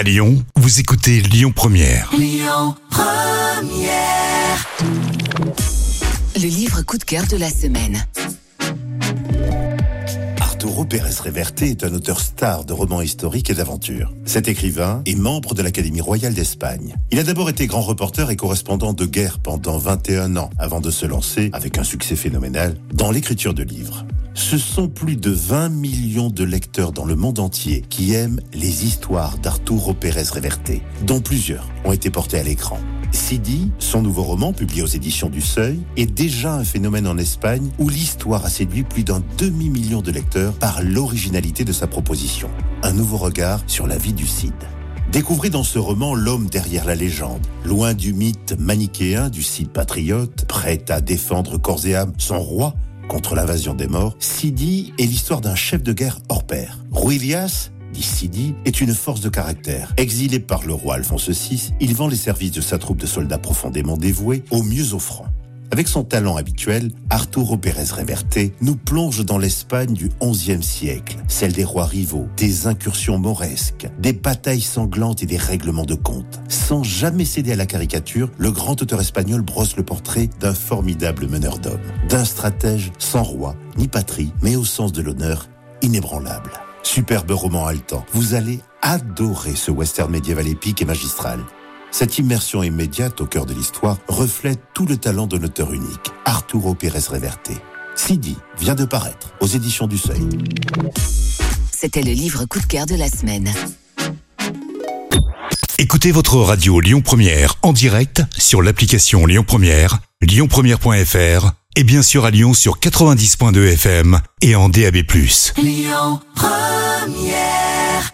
À Lyon, vous écoutez Lyon Première. Le livre coup de cœur de la semaine. Arturo Pérez Reverte est un auteur star de romans historiques et d'aventures. Cet écrivain est membre de l'Académie royale d'Espagne. Il a d'abord été grand reporter et correspondant de guerre pendant 21 ans avant de se lancer, avec un succès phénoménal, dans l'écriture de livres. Ce sont plus de 20 millions de lecteurs dans le monde entier qui aiment les histoires d'Arturo Pérez Reverte, dont plusieurs ont été portés à l'écran. Sidi, son nouveau roman publié aux éditions du Seuil, est déjà un phénomène en Espagne où l'histoire a séduit plus d'un demi-million de lecteurs par l'originalité de sa proposition. Un nouveau regard sur la vie du Cid. Découvrez dans ce roman l'homme derrière la légende, loin du mythe manichéen du Cid patriote, prêt à défendre corps et âme son roi contre l'invasion des morts. Sidi est l'histoire d'un chef de guerre hors pair. Ruilias dit Sidi, est une force de caractère. Exilé par le roi Alphonse VI, il vend les services de sa troupe de soldats profondément dévoués aux mieux offrants. Avec son talent habituel, Arturo Pérez Reverte nous plonge dans l'Espagne du XIe siècle, celle des rois rivaux, des incursions mauresques, des batailles sanglantes et des règlements de compte. Sans jamais céder à la caricature, le grand auteur espagnol brosse le portrait d'un formidable meneur d'hommes, d'un stratège sans roi ni patrie, mais au sens de l'honneur inébranlable. Superbe roman haletant, vous allez adorer ce western médiéval épique et magistral. Cette immersion immédiate au cœur de l'histoire reflète tout le talent d'un auteur unique, Arturo Pérez Reverte. Sidi vient de paraître aux éditions du Seuil. C'était le livre coup de cœur de la semaine. Écoutez votre radio Lyon Première en direct sur l'application Lyon Première, lyonpremière.fr et bien sûr à Lyon sur 90.2 FM et en DAB+. Lyon Première